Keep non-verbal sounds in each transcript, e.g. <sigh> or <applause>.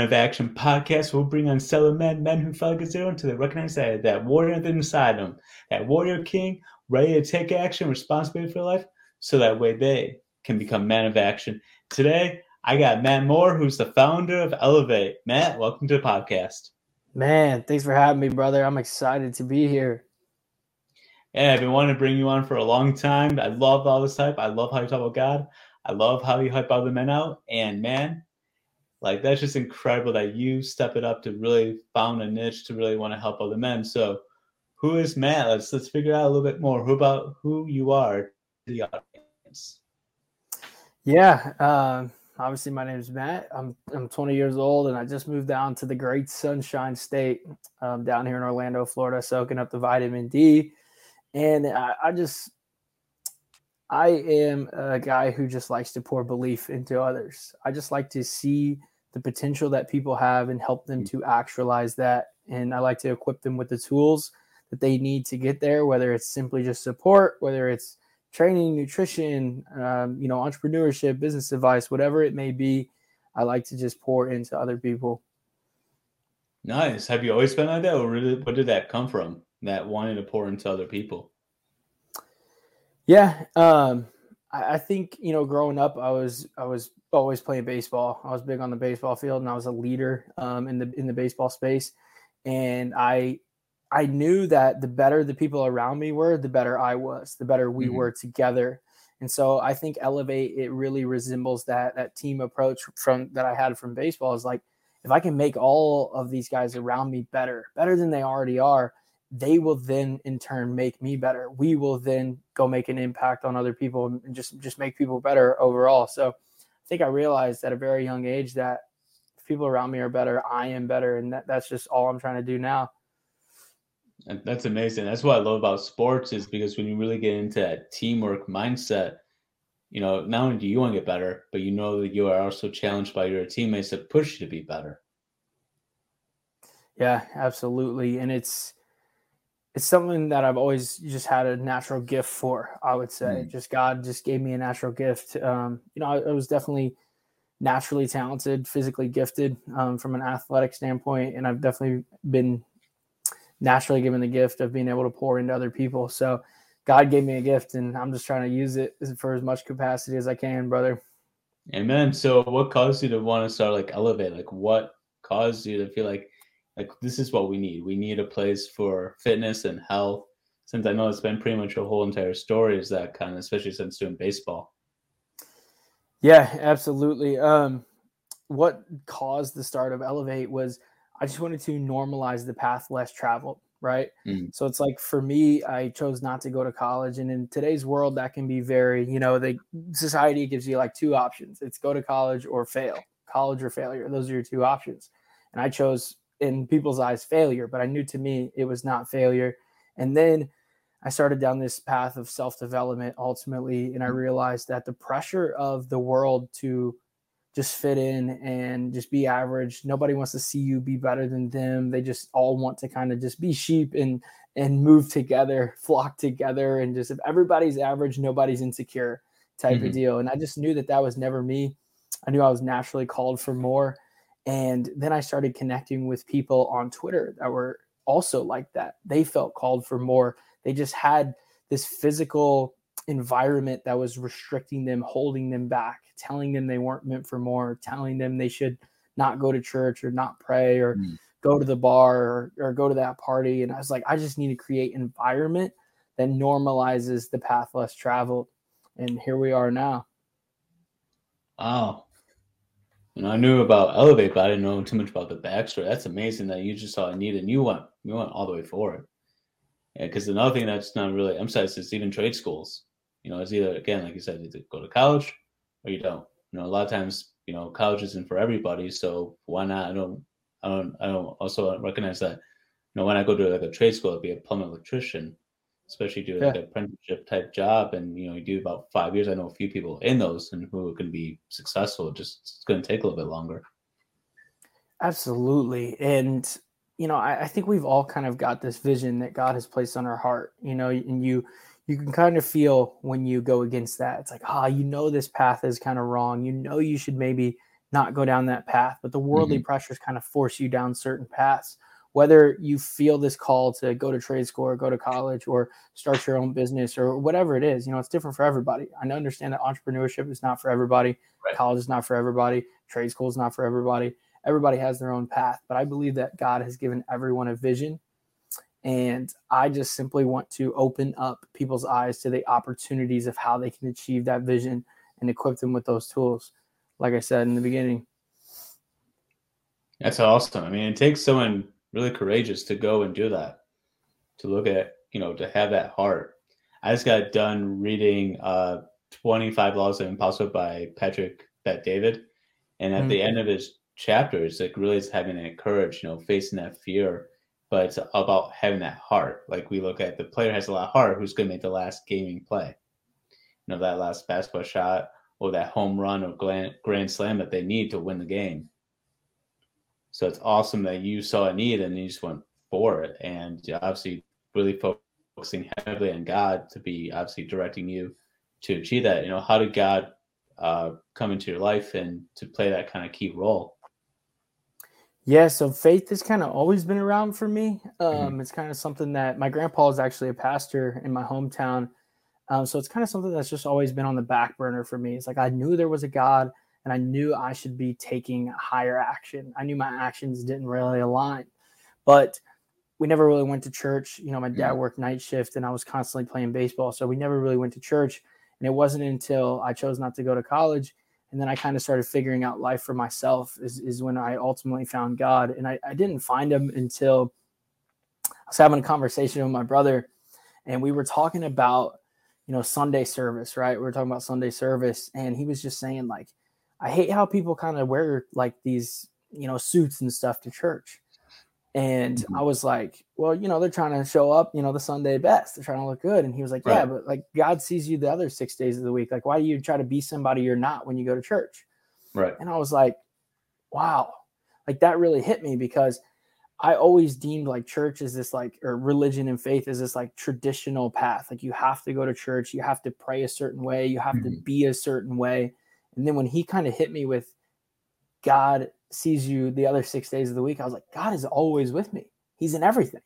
of Action podcast will bring on stellar men, men who fell like zero until they recognize that that warrior inside them, that warrior king ready to take action, responsibility for life, so that way they can become men of action. Today, I got Matt Moore, who's the founder of Elevate. Matt, welcome to the podcast. Man, thanks for having me, brother. I'm excited to be here. Yeah, I've been wanting to bring you on for a long time. I love all this hype. I love how you talk about God. I love how you hype other men out. And man, like that's just incredible that you step it up to really found a niche to really want to help other men. So who is Matt? Let's let's figure out a little bit more. Who about who you are to the audience? Yeah, uh, obviously my name is Matt. I'm I'm 20 years old and I just moved down to the great Sunshine State um, down here in Orlando, Florida, soaking up the vitamin D. And I, I just I am a guy who just likes to pour belief into others. I just like to see the potential that people have and help them to actualize that. And I like to equip them with the tools that they need to get there, whether it's simply just support, whether it's training, nutrition, um, you know, entrepreneurship, business advice, whatever it may be. I like to just pour into other people. Nice. Have you always been like that, or really, where did that come from? That wanting to pour into other people. Yeah, um, I, I think you know, growing up, I was I was always playing baseball. I was big on the baseball field, and I was a leader um, in the in the baseball space. And I I knew that the better the people around me were, the better I was, the better we mm-hmm. were together. And so I think elevate it really resembles that that team approach from that I had from baseball is like if I can make all of these guys around me better, better than they already are, they will then in turn make me better. We will then go make an impact on other people and just just make people better overall. So think I realized at a very young age that people around me are better, I am better, and that, that's just all I'm trying to do now. And that's amazing. That's what I love about sports is because when you really get into that teamwork mindset, you know, not only do you want to get better, but you know that you are also challenged by your teammates that push you to be better. Yeah, absolutely. And it's it's something that I've always just had a natural gift for. I would say, mm. just God just gave me a natural gift. Um, you know, I, I, was definitely naturally talented, physically gifted um, from an athletic standpoint, and I've definitely been naturally given the gift of being able to pour into other people. So God gave me a gift and I'm just trying to use it for as much capacity as I can, brother. Amen. So what caused you to want to start like elevate? Like what caused you to feel like like this is what we need. We need a place for fitness and health. Since I know it's been pretty much a whole entire story is that kind of especially since doing baseball. Yeah, absolutely. Um what caused the start of Elevate was I just wanted to normalize the path less traveled, right? Mm. So it's like for me, I chose not to go to college, and in today's world, that can be very, you know, the society gives you like two options: it's go to college or fail, college or failure. Those are your two options, and I chose, in people's eyes, failure, but I knew to me it was not failure. And then I started down this path of self development ultimately, and I mm. realized that the pressure of the world to just fit in and just be average. Nobody wants to see you be better than them. They just all want to kind of just be sheep and and move together, <laughs> flock together, and just if everybody's average, nobody's insecure type mm-hmm. of deal. And I just knew that that was never me. I knew I was naturally called for more. And then I started connecting with people on Twitter that were also like that. They felt called for more. They just had this physical environment that was restricting them, holding them back, telling them they weren't meant for more, telling them they should not go to church or not pray or mm. go to the bar or, or go to that party. And I was like, I just need to create environment that normalizes the path less traveled. And here we are now. Wow. And I knew about Elevate, but I didn't know too much about the backstory. That's amazing that you just saw a need and you went you went all the way for it. Yeah, because another thing that's not really emphasized is even trade schools. You know, it's either again, like you said, either go to college or you don't. You know, a lot of times, you know, college isn't for everybody, so why not? I don't, I don't, I don't also recognize that. You know, when I go to like a trade school, I'd be a plumber electrician, especially do like yeah. an apprenticeship type job, and you know, you do about five years. I know a few people in those and who can be successful. Just it's going to take a little bit longer. Absolutely, and you know, I, I think we've all kind of got this vision that God has placed on our heart. You know, and you you can kind of feel when you go against that. It's like, ah, oh, you know, this path is kind of wrong. You know, you should maybe not go down that path. But the worldly mm-hmm. pressures kind of force you down certain paths. Whether you feel this call to go to trade school or go to college or start your own business or whatever it is, you know, it's different for everybody. I understand that entrepreneurship is not for everybody, right. college is not for everybody, trade school is not for everybody. Everybody has their own path, but I believe that God has given everyone a vision and I just simply want to open up people's eyes to the opportunities of how they can achieve that vision and equip them with those tools. Like I said in the beginning. That's awesome. I mean, it takes someone really courageous to go and do that, to look at, you know, to have that heart. I just got done reading uh, 25 Laws of Impossible by Patrick Bet David. And at mm-hmm. the end of his chapter, it's like really is having that courage, you know, facing that fear but it's about having that heart. Like we look at the player has a lot of heart who's going to make the last gaming play. You know, that last basketball shot or that home run or grand, grand slam that they need to win the game. So it's awesome that you saw a need and you just went for it. And obviously, really focusing heavily on God to be obviously directing you to achieve that. You know, how did God uh, come into your life and to play that kind of key role? Yeah, so faith has kind of always been around for me. Mm-hmm. Um, mm-hmm. It's kind of something that my grandpa is actually a pastor in my hometown. Um, so it's kind of something that's just always been on the back burner for me. It's like I knew there was a God and I knew I should be taking higher action. I knew my actions didn't really align, but we never really went to church. You know, my dad worked night shift and I was constantly playing baseball. So we never really went to church. And it wasn't until I chose not to go to college and then I kind of started figuring out life for myself is, is when I ultimately found God. And I, I didn't find him until I was having a conversation with my brother and we were talking about, you know, Sunday service, right? We were talking about Sunday service and he was just saying like, I hate how people kind of wear like these, you know, suits and stuff to church. And mm-hmm. I was like, well, you know, they're trying to show up, you know, the Sunday best. They're trying to look good. And he was like, yeah, but like God sees you the other six days of the week. Like, why do you try to be somebody you're not when you go to church? Right. And I was like, wow, like that really hit me because I always deemed like church is this like, or religion and faith is this like traditional path. Like you have to go to church, you have to pray a certain way, you have mm-hmm. to be a certain way. And then when he kind of hit me with God sees you the other six days of the week, I was like, God is always with me. He's in everything.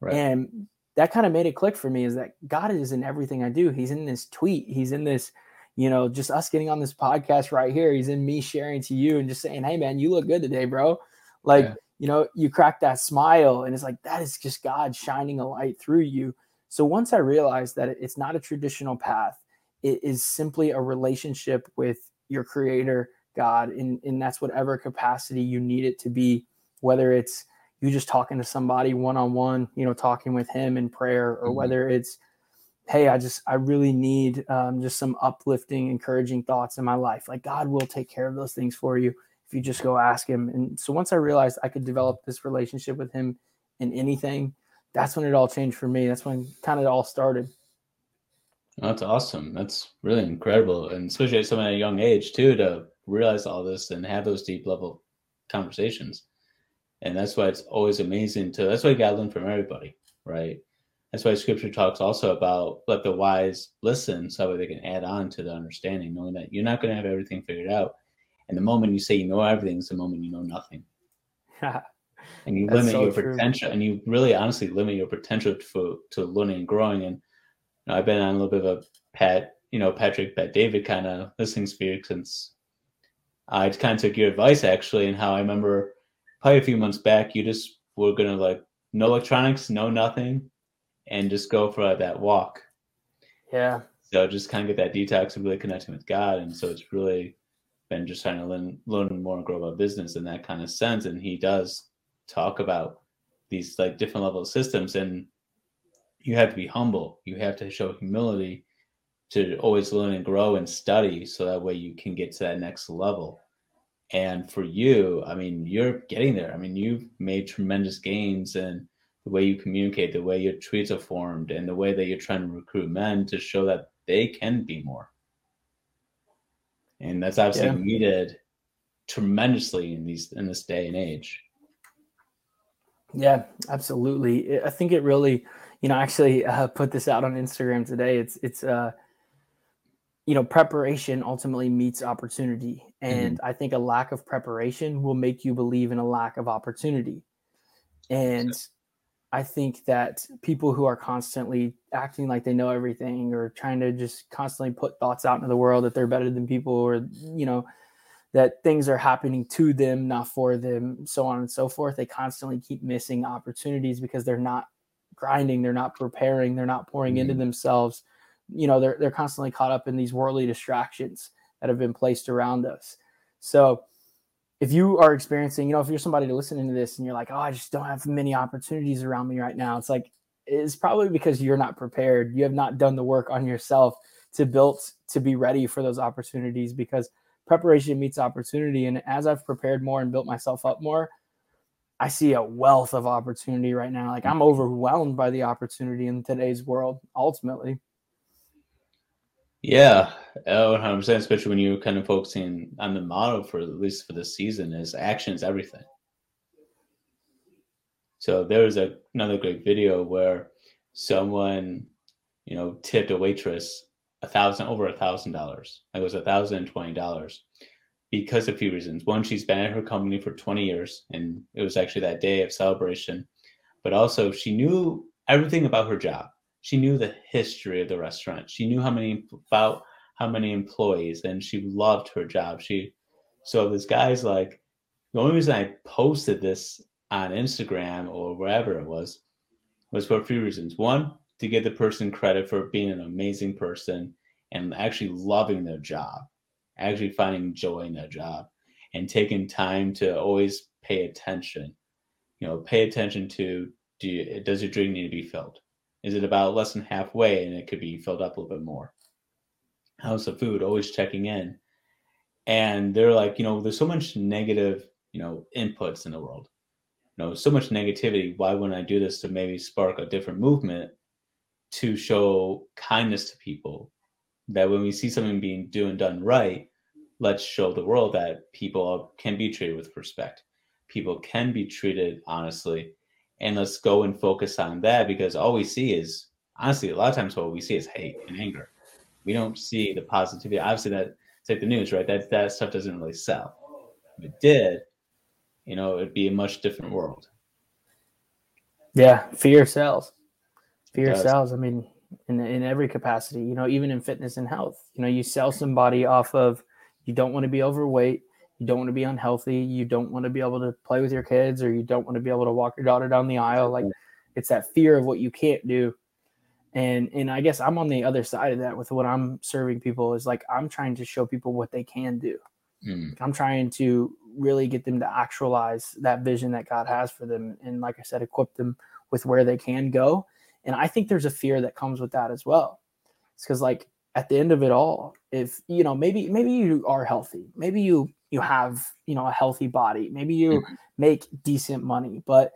Right. And that kind of made it click for me is that God is in everything I do. He's in this tweet. He's in this, you know, just us getting on this podcast right here. He's in me sharing to you and just saying, Hey man, you look good today, bro. Like, yeah. you know, you crack that smile and it's like, that is just God shining a light through you. So once I realized that it's not a traditional path, it is simply a relationship with your creator God, and, and that's whatever capacity you need it to be, whether it's you just talking to somebody one on one, you know, talking with him in prayer, or mm-hmm. whether it's, hey, I just, I really need um, just some uplifting, encouraging thoughts in my life. Like God will take care of those things for you if you just go ask him. And so once I realized I could develop this relationship with him in anything, that's when it all changed for me. That's when kind of it all started. That's awesome. That's really incredible. And especially at such a young age too, to realize all this and have those deep level conversations. And that's why it's always amazing to that's why you gotta learn from everybody, right? That's why scripture talks also about let the wise listen so that they can add on to the understanding, knowing that you're not gonna have everything figured out. And the moment you say you know everything is the moment you know nothing. <laughs> and you limit so your true. potential and you really honestly limit your potential to, to learning and growing. And know, I've been on a little bit of a Pat, you know, Patrick Bet David kind of listening sphere since I kind of took your advice actually, and how I remember probably a few months back, you just were gonna like no electronics, no nothing, and just go for that walk. Yeah. So just kind of get that detox and really connecting with God, and so it's really been just trying to learn, learn more and grow about business in that kind of sense. And he does talk about these like different level of systems, and you have to be humble. You have to show humility to always learn and grow and study so that way you can get to that next level. And for you, I mean, you're getting there. I mean, you've made tremendous gains in the way you communicate, the way your tweets are formed, and the way that you're trying to recruit men to show that they can be more. And that's obviously yeah. needed tremendously in these in this day and age. Yeah, absolutely. I think it really, you know, actually uh, put this out on Instagram today. It's it's uh you know, preparation ultimately meets opportunity. And mm-hmm. I think a lack of preparation will make you believe in a lack of opportunity. And I think that people who are constantly acting like they know everything or trying to just constantly put thoughts out into the world that they're better than people or, you know, that things are happening to them, not for them, so on and so forth. They constantly keep missing opportunities because they're not grinding, they're not preparing, they're not pouring mm-hmm. into themselves. You know, they're they're constantly caught up in these worldly distractions that have been placed around us. So if you are experiencing, you know, if you're somebody to listening to this and you're like, oh, I just don't have many opportunities around me right now, it's like it's probably because you're not prepared. You have not done the work on yourself to build to be ready for those opportunities because preparation meets opportunity. And as I've prepared more and built myself up more, I see a wealth of opportunity right now. Like I'm overwhelmed by the opportunity in today's world, ultimately. Yeah, 100%, especially when you're kind of focusing on the model for at least for this season is action is everything. So there was a, another great video where someone, you know, tipped a waitress a thousand over a thousand dollars. It was a thousand and twenty dollars because of a few reasons. One, she's been at her company for 20 years, and it was actually that day of celebration. But also, she knew everything about her job. She knew the history of the restaurant. She knew how many about how many employees, and she loved her job. She so this guy's like the only reason I posted this on Instagram or wherever it was was for a few reasons. One, to give the person credit for being an amazing person and actually loving their job actually finding joy in their job and taking time to always pay attention. You know, pay attention to do you, does your drink need to be filled? Is it about less than halfway and it could be filled up a little bit more? How's the food? Always checking in. And they're like, you know, there's so much negative, you know, inputs in the world. You know, so much negativity. Why wouldn't I do this to maybe spark a different movement to show kindness to people that when we see something being doing done right, let's show the world that people can be treated with respect. People can be treated honestly. And let's go and focus on that because all we see is honestly, a lot of times what we see is hate and anger. We don't see the positivity. Obviously, that take like the news, right? That that stuff doesn't really sell. If it did, you know, it'd be a much different world. Yeah, fear sells. Fear sells. I mean, in in every capacity. You know, even in fitness and health. You know, you sell somebody off of you don't want to be overweight, you don't want to be unhealthy, you don't want to be able to play with your kids, or you don't want to be able to walk your daughter down the aisle. Like it's that fear of what you can't do. And and I guess I'm on the other side of that with what I'm serving people is like I'm trying to show people what they can do. Mm. I'm trying to really get them to actualize that vision that God has for them. And like I said, equip them with where they can go. And I think there's a fear that comes with that as well. It's because like at the end of it all, if you know, maybe maybe you are healthy, maybe you you have you know a healthy body, maybe you mm-hmm. make decent money, but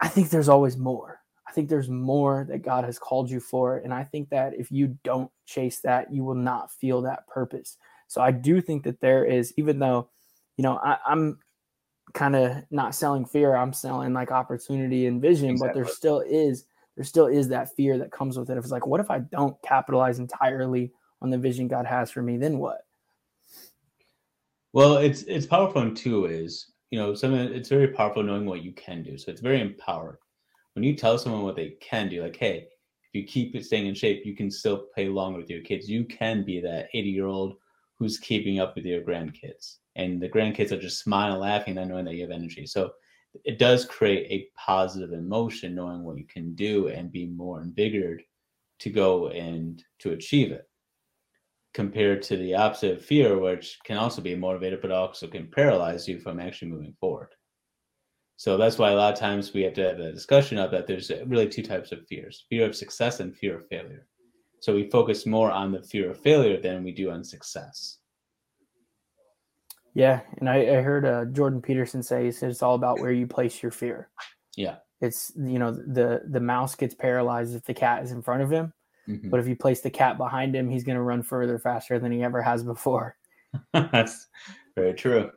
I think there's always more. I think there's more that God has called you for. And I think that if you don't chase that, you will not feel that purpose. So I do think that there is, even though, you know, I, am kind of not selling fear, I'm selling like opportunity and vision, exactly. but there still is there still is that fear that comes with it. If it's like, what if I don't capitalize entirely on the vision God has for me? Then what? Well, it's it's powerful in two ways. You know, something it's very powerful knowing what you can do. So it's very empowering. When you tell someone what they can do, like, hey, if you keep it staying in shape, you can still play along with your kids. You can be that 80 year old who's keeping up with your grandkids. And the grandkids are just smiling, laughing, and knowing that you have energy. So it does create a positive emotion knowing what you can do and be more invigorated to go and to achieve it. Compared to the opposite of fear which can also be motivated but also can paralyze you from actually moving forward. So that's why a lot of times we have to have a discussion of that there's really two types of fears fear of success and fear of failure. So we focus more on the fear of failure than we do on success yeah, and I, I heard uh, Jordan Peterson say he said it's all about where you place your fear. Yeah, it's you know the the mouse gets paralyzed if the cat is in front of him, mm-hmm. but if you place the cat behind him, he's going to run further faster than he ever has before. <laughs> That's very true,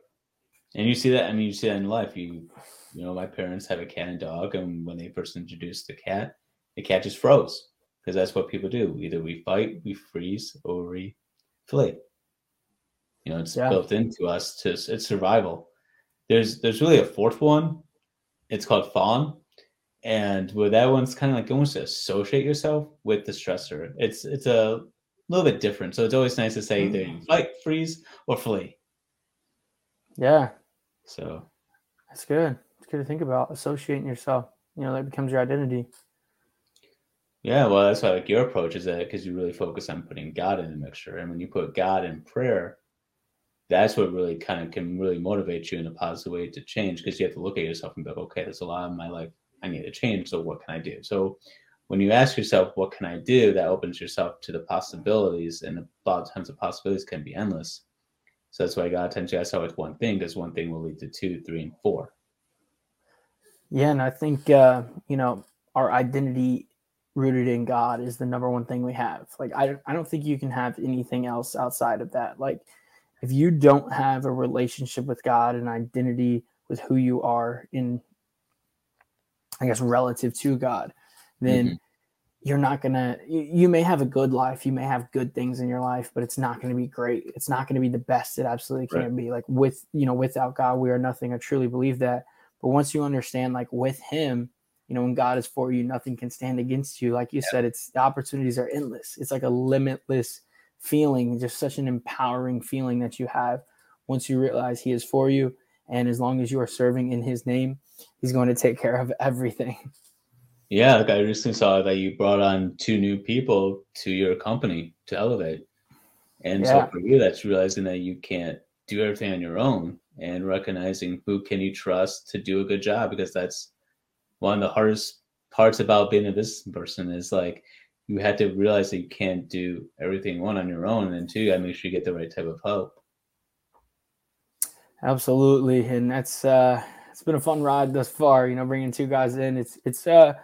and you see that. I mean, you see that in life. You you know, my parents have a cat and dog, and when they first introduced the cat, the cat just froze because that's what people do. Either we fight, we freeze, or we flee. You know, it's yeah. built into us to it's survival. There's there's really a fourth one. It's called fawn. And with that one's kind of like almost to associate yourself with the stressor. It's it's a little bit different. So it's always nice to say either mm. fight, freeze, or flee. Yeah. So that's good. It's good to think about associating yourself. You know, that becomes your identity. Yeah, well, that's why like your approach is that because you really focus on putting God in the mixture, and when you put God in prayer, that's what really kind of can really motivate you in a positive way to change because you have to look at yourself and be like, okay, there's a lot in my life I need to change. So what can I do? So when you ask yourself, what can I do? That opens yourself to the possibilities, and a lot of times the possibilities can be endless. So that's why God tends to ask always one thing, because one thing will lead to two, three, and four. Yeah, and I think uh, you know our identity rooted in God is the number one thing we have. Like I, I don't think you can have anything else outside of that. Like if you don't have a relationship with God and identity with who you are in I guess relative to God, then mm-hmm. you're not gonna you, you, may have a good life, you may have good things in your life, but it's not gonna be great. It's not gonna be the best it absolutely can right. be. Like with you know, without God, we are nothing. I truly believe that. But once you understand, like with him, you know, when God is for you, nothing can stand against you. Like you yeah. said, it's the opportunities are endless. It's like a limitless feeling, just such an empowering feeling that you have once you realize He is for you. And as long as you are serving in His name, He's going to take care of everything. <laughs> Yeah, like I recently saw that you brought on two new people to your company to elevate. And yeah. so for you, that's realizing that you can't do everything on your own and recognizing who can you trust to do a good job because that's one of the hardest parts about being a business person is like you had to realize that you can't do everything one on your own. And two you gotta make sure you get the right type of help. Absolutely. And that's uh it's been a fun ride thus far you know bringing two guys in. It's it's uh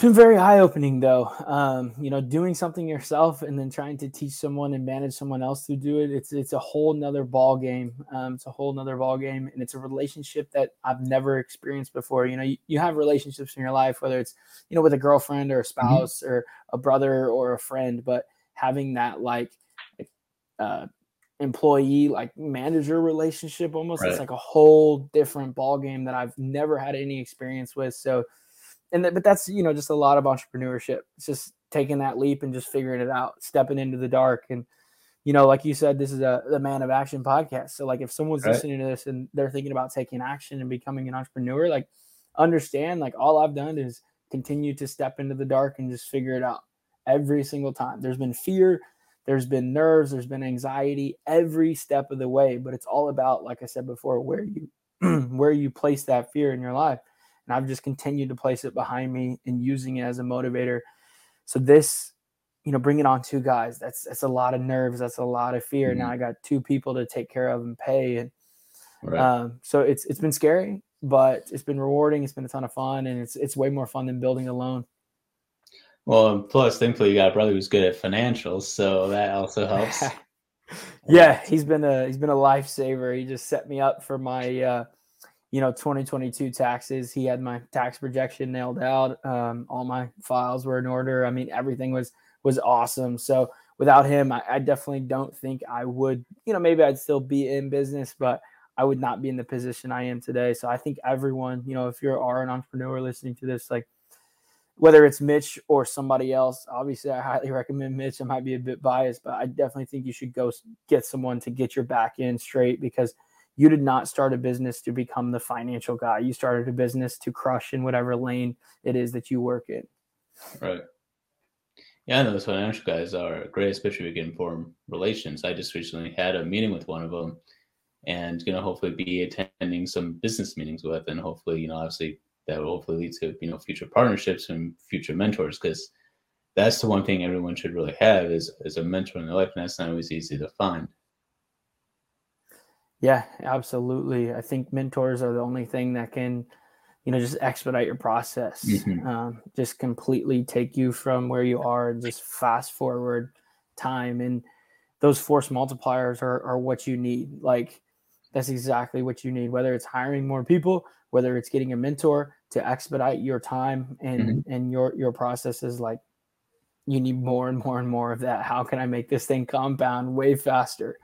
it's been very eye opening though. Um, you know, doing something yourself and then trying to teach someone and manage someone else to do it. It's it's a whole nother ball game. Um, it's a whole nother ball game, and it's a relationship that I've never experienced before. You know, you, you have relationships in your life, whether it's you know with a girlfriend or a mm-hmm. spouse mm-hmm. or a brother or a friend, but having that like uh, employee like manager relationship almost right. it's like a whole different ball game that I've never had any experience with. So and but that's you know just a lot of entrepreneurship. It's just taking that leap and just figuring it out, stepping into the dark. And you know, like you said, this is a the Man of Action podcast. So like if someone's right. listening to this and they're thinking about taking action and becoming an entrepreneur, like understand like all I've done is continue to step into the dark and just figure it out every single time. There's been fear, there's been nerves, there's been anxiety every step of the way, but it's all about like I said before where you <clears throat> where you place that fear in your life and I've just continued to place it behind me and using it as a motivator. So this, you know, bringing on two guys, that's that's a lot of nerves, that's a lot of fear. Mm-hmm. Now I got two people to take care of and pay, and right. um, so it's it's been scary, but it's been rewarding. It's been a ton of fun, and it's it's way more fun than building alone. Well, plus, thankfully, you got a brother who's good at financials, so that also helps. <laughs> yeah, he's been a he's been a lifesaver. He just set me up for my uh, you know 2022 taxes he had my tax projection nailed out um, all my files were in order. I mean everything was was awesome. So without him I, I, definitely don't think i would you know maybe i'd still be in business but i would not be in the position i am today. So i think everyone you know if you are an entrepreneur listening to this like whether it's mitch or somebody else obviously i highly <laughs> recommend mitch. I might be a bit biased but i definitely think you should go get someone to get your back end straight because you did not start a business to become the financial guy. You started a business to crush in whatever lane it is that you work in. Right. Yeah, I know those financial guys are great, especially if you can form relations. I just recently had a meeting with one of them and you know hopefully be attending some business meetings with and hopefully you know obviously that will hopefully lead to you know future partnerships and future mentors because that's the one thing everyone should really have is is a mentor in their life and that's not always easy to find yeah, absolutely. I think mentors are the only thing that can, you know, just expedite your process. Mm-hmm. Um, just completely take you from where you are and just fast forward time. And those force multipliers are, are what you need. Like that's exactly what you need. Whether it's hiring more people, whether it's getting a mentor to expedite your time and mm-hmm. and your your processes, like you need more and more and more of that. How can I make this thing compound way faster?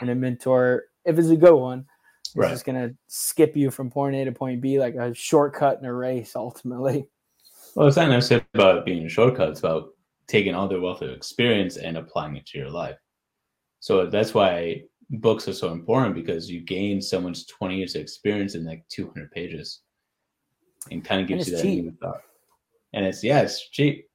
And a mentor, if it's a good one, It's right. just going to skip you from point A to point B like a shortcut in a race ultimately. Well, it's not necessarily about being a shortcut. It's about taking all their wealth of experience and applying it to your life. So that's why books are so important because you gain someone's 20 years of experience in like 200 pages and kind of gives you that cheap. thought. And it's, yeah, it's cheap.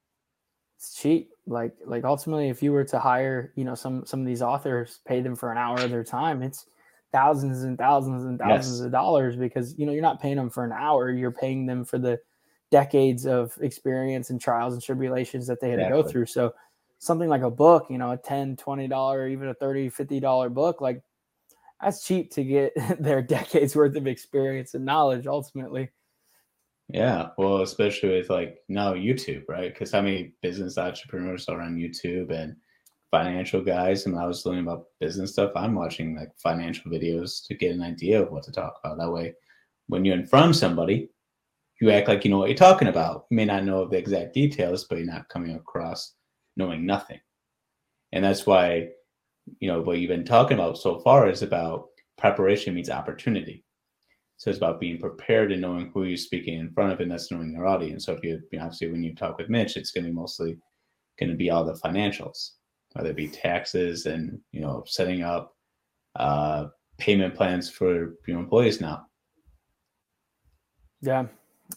It's cheap. Like, like ultimately, if you were to hire, you know, some, some of these authors, pay them for an hour of their time, it's thousands and thousands and thousands yes. of dollars because, you know, you're not paying them for an hour. You're paying them for the decades of experience and trials and tribulations that they had exactly. to go through. So, something like a book, you know, a 10, 20 dollar, even a 30, 50 dollar book, like that's cheap to get <laughs> their decades worth of experience and knowledge ultimately. Yeah, well, especially with like now YouTube, right? Because how many business entrepreneurs are on YouTube and financial guys? And I was learning about business stuff, I'm watching like financial videos to get an idea of what to talk about. That way, when you're in front of somebody, you act like you know what you're talking about. You may not know the exact details, but you're not coming across knowing nothing. And that's why, you know, what you've been talking about so far is about preparation means opportunity. So it's about being prepared and knowing who you're speaking in front of, and that's knowing your audience. So if you, you know, obviously when you talk with Mitch, it's going to be mostly going to be all the financials, whether it be taxes and you know setting up uh, payment plans for your employees now. Yeah,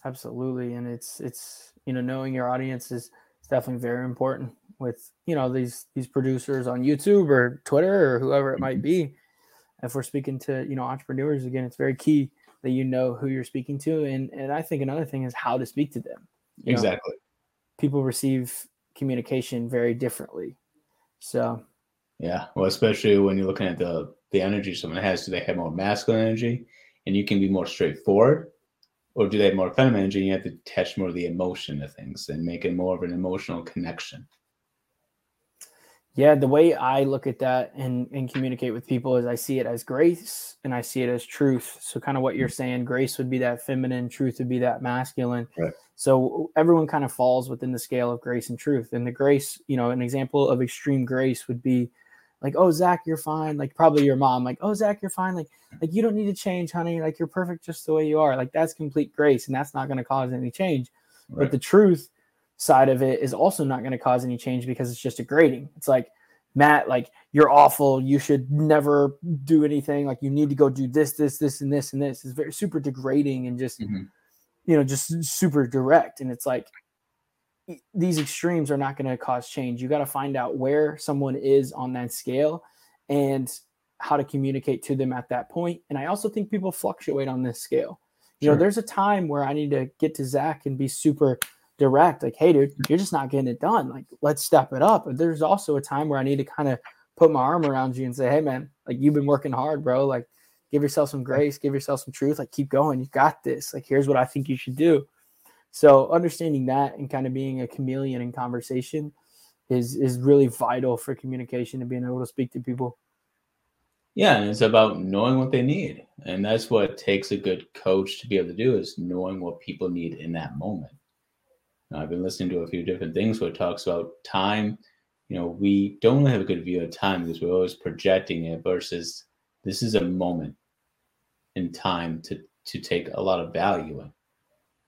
absolutely, and it's it's you know knowing your audience is, is definitely very important with you know these these producers on YouTube or Twitter or whoever it might mm-hmm. be. If we're speaking to you know entrepreneurs again, it's very key that you know who you're speaking to, and and I think another thing is how to speak to them. You exactly. Know, people receive communication very differently, so. Yeah, well, especially when you're looking at the the energy someone has, do they have more masculine energy, and you can be more straightforward, or do they have more feminine energy? And you have to attach more of the emotion to things and make it more of an emotional connection. Yeah, the way I look at that and, and communicate with people is I see it as grace and I see it as truth. So, kind of what you're saying, grace would be that feminine, truth would be that masculine. Right. So, everyone kind of falls within the scale of grace and truth. And the grace, you know, an example of extreme grace would be like, oh, Zach, you're fine. Like, probably your mom, like, oh, Zach, you're fine. Like, like you don't need to change, honey. Like, you're perfect just the way you are. Like, that's complete grace and that's not going to cause any change. Right. But the truth side of it is also not going to cause any change because it's just a grading. It's like, Matt, like you're awful. You should never do anything. Like you need to go do this, this, this, and this, and this. It's very super degrading and just, mm-hmm. you know, just super direct. And it's like these extremes are not going to cause change. You got to find out where someone is on that scale and how to communicate to them at that point. And I also think people fluctuate on this scale. You sure. know, there's a time where I need to get to Zach and be super direct, like, hey, dude, you're just not getting it done. Like, let's step it up. But there's also a time where I need to kind of put my arm around you and say, hey, man, like, you've been working hard, bro. Like, give yourself some grace, give yourself some truth. Like, keep going. You got this. Like, here's what I think you should do. So, understanding that and kind of being a chameleon in conversation is is really vital for communication and being able to speak to people. Yeah, and it's about knowing what they need. And that's what takes a good coach to be able to do is knowing what people need in that moment. Uh, I've been listening to a few different things where it talks about time. You know, we don't really have a good view of time because we're always projecting it versus this is a moment in time to to take a lot of value in.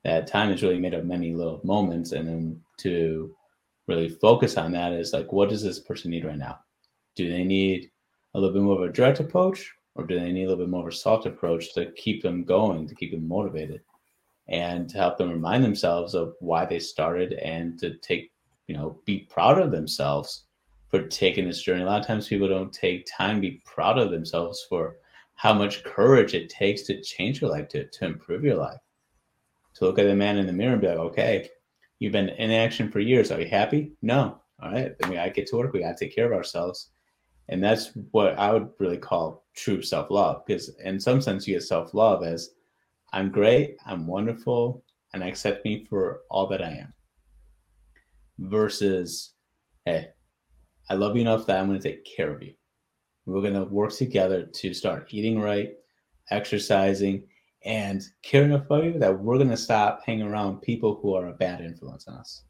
That time is really made of many little moments, and then to really focus on that is like, what does this person need right now? Do they need a little bit more of a direct approach, or do they need a little bit more of a soft approach to keep them going, to keep them motivated? And to help them remind themselves of why they started and to take, you know, be proud of themselves for taking this journey. A lot of times people don't take time to be proud of themselves for how much courage it takes to change your life, to, to improve your life. To look at the man in the mirror and be like, okay, you've been in action for years. Are you happy? No. All right. Then we gotta get to work. We gotta take care of ourselves. And that's what I would really call true self-love. Because in some sense you get self-love as I'm great, I'm wonderful, and accept me for all that I am. Versus, hey, I love you enough that I'm going to take care of you. We're going to work together to start eating right, exercising, and caring about you that we're going to stop hanging around people who are a bad influence on us.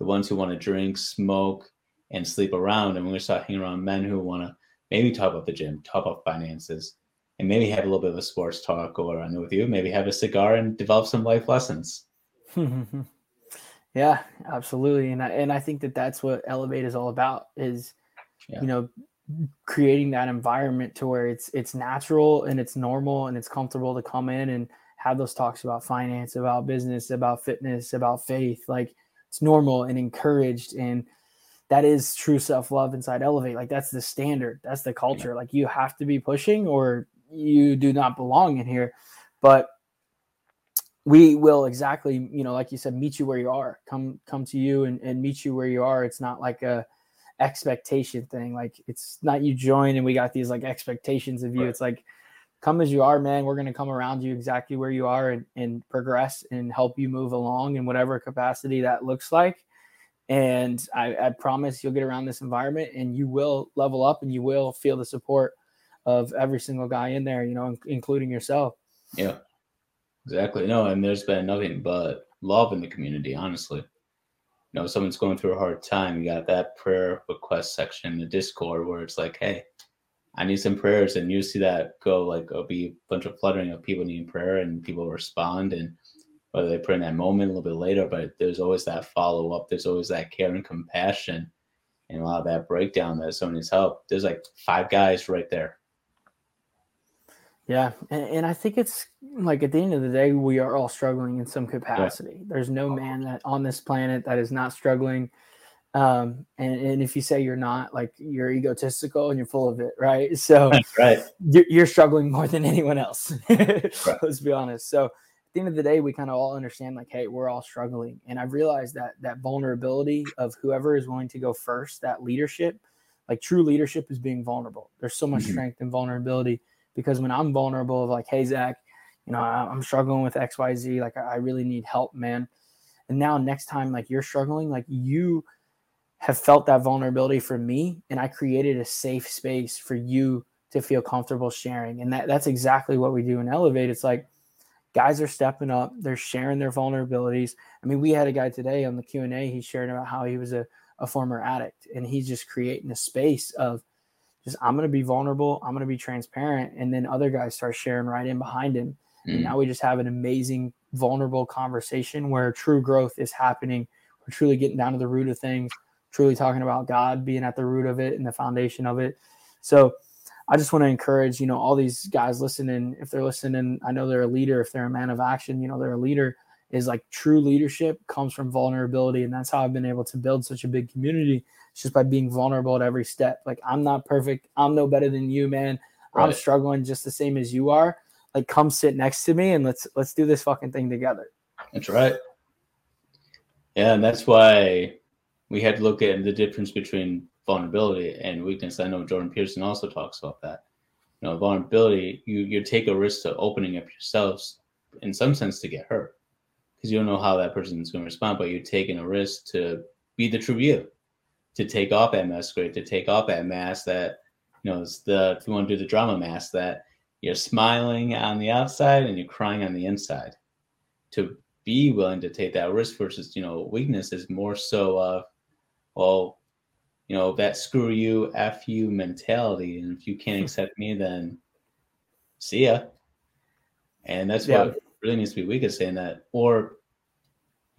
the ones who want to drink, smoke, and sleep around. And we're going to start hanging around men who want to maybe talk about the gym, talk about finances, and maybe have a little bit of a sports talk. Or I know with you, maybe have a cigar and develop some life lessons. <laughs> yeah, absolutely. And I, and I think that that's what Elevate is all about is, yeah. you know, creating that environment to where it's it's natural and it's normal and it's comfortable to come in and have those talks about finance, about business, about fitness, about faith. Like it's normal and encouraged and that is true self-love inside elevate like that's the standard that's the culture like you have to be pushing or you do not belong in here but we will exactly you know like you said meet you where you are. Come come to you and, and meet you where you are. It's not like a expectation thing. Like it's not you join and we got these like expectations of you. Right. it's like come as you are man. We're going to come around you exactly where you are and, and progress and help you move along in whatever capacity that looks like. And I, I, promise you'll get around this environment and you will level up and you will feel the support of every single guy in there, you know, including yourself. Yeah, exactly. No, and there's been nothing but love in the community, honestly. You know, someone's going through a hard time, you got that prayer request section in the Discord where it's like, hey, I need some prayers. And you see that go like, it'll be a bunch of fluttering of people needing prayer and people respond. And whether they pray in that moment a little bit later, but there's always that follow up. There's always that care and compassion and a lot of that breakdown that someone needs help. There's like five guys right there. Yeah. And, and, I think it's like at the end of the day, we are all struggling in some capacity. Yeah. There's no man that on this planet that is not struggling. Um, and, and if you say you're not, like you're egotistical and you're full of it, right? <laughs> So right. You're, you're struggling more than <laughs> anyone else. <laughs> right. Let's be honest. So at the end of the day, we kind of all understand like, hey, we're all struggling. And I've realized that that vulnerability of whoever is willing to go first, that leadership, like true leadership is being vulnerable. There's so much mm-hmm. strength and vulnerability because when I'm vulnerable of like, hey, Zach, you know, I'm struggling with XYZ, like I really need help, man. And now next time, like you're struggling, like you have felt that vulnerability for me, and I created a safe space for you to feel comfortable sharing. And that that's exactly what we do in Elevate. It's like guys are stepping up they're sharing their vulnerabilities i mean we had a guy today on the q&a he's sharing about how he was a, a former addict and he's just creating a space of just i'm going to be vulnerable i'm going to be transparent and then other guys start sharing right in behind him mm. and now we just have an amazing vulnerable conversation where true growth is happening we're truly getting down to the root of things truly talking about god being at the root of it and the foundation of it so I just want to encourage, you know, all these guys listening, if they're listening, I know they're a leader, if they're a man of action, you know, they're a leader is like true leadership comes from vulnerability. And that's how I've been able to build such a big community. Just by being vulnerable at every step. Like I'm not perfect. I'm no better than you, man. Right. I'm struggling just the same as you are. Like come sit next to me and let's let's do this fucking thing together. That's right. Yeah, and that's why we had to look at the difference between vulnerability and weakness. I know Jordan Peterson also talks about that. You know, vulnerability, you you take a risk to opening up yourselves in some sense to get hurt because you don't know how that person is going to respond, but you're taking a risk to be the true you, to take off that masquerade, to take off that mask that, you know, it's the, if you want to do the drama mask, that you're smiling on the outside and you're crying on the inside. To be willing to take that risk versus, you know, weakness is more so of, well, you know, that screw you, F you mentality. And if you can't hmm. accept me, then see ya. And that's yeah. what really needs to be weak is saying that. Or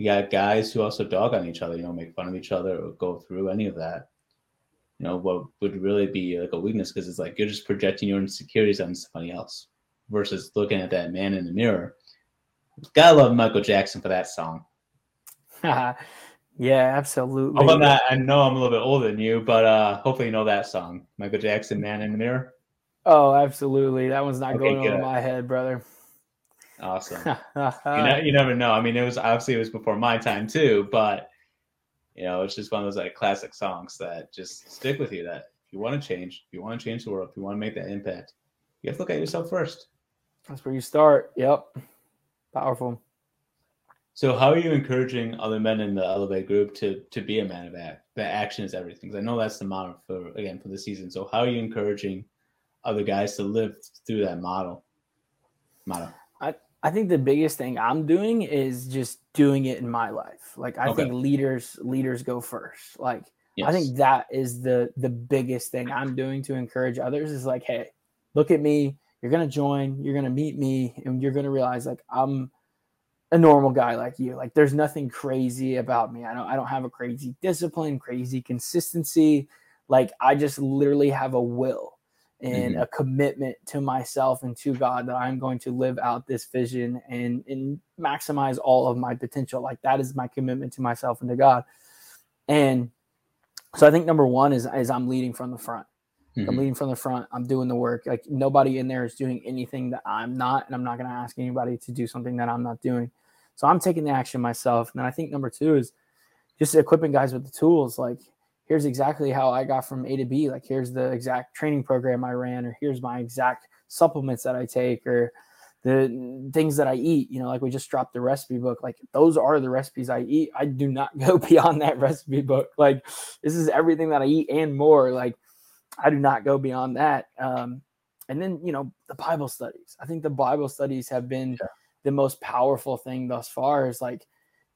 you got guys who also dog on each other, you know, make fun of each other or go through any of that. You know, what would really be like a weakness because it's like you're just projecting your insecurities on somebody else versus looking at that man in the mirror. Gotta love Michael Jackson for that song. <laughs> Yeah, absolutely. About that? I know I'm a little bit older than you, but uh, hopefully you know that song, Michael Jackson, "Man in the Mirror." Oh, absolutely. That one's not okay, going good. over my head, brother. Awesome. <laughs> you, know, you never know. I mean, it was obviously it was before my time too, but you know, it's just one of those like classic songs that just stick with you. That if you want to change, if you want to change the world, if you want to make that impact, you have to look at yourself first. That's where you start. Yep. Powerful. So, how are you encouraging other men in the Elevate group to to be a man of act? That action is everything. Because I know that's the model for again for the season. So, how are you encouraging other guys to live through that model? Model. I I think the biggest thing I'm doing is just doing it in my life. Like I okay. think leaders leaders go first. Like yes. I think that is the the biggest thing I'm doing to encourage others is like, hey, look at me. You're gonna join. You're gonna meet me, and you're gonna realize like I'm a normal guy like you. Like there's nothing crazy about me. I don't I don't have a crazy discipline, crazy consistency. Like I just literally have a will and mm-hmm. a commitment to myself and to God that I'm going to live out this vision and, and maximize all of my potential. Like that is my commitment to myself and to God. And so I think number one is, is I'm leading from the front. Mm-hmm. I'm leading from the front. I'm doing the work. Like nobody in there is doing anything that I'm not, and I'm not going to ask anybody to do something that I'm not doing. So I'm taking the action myself. And then I think number two is just equipping guys with the tools. Like here's exactly how I got from A to B. Like here's the exact training program I ran, or here's my exact supplements that I take, or the things that I eat. You know, like we just dropped the recipe book. Like those are the recipes I eat. I do not <laughs> go beyond that recipe book. Like this is everything that I eat and more. Like I do not go beyond that. Um, and then you know the Bible studies. I think the Bible studies have been yeah. the most powerful thing thus far. Is like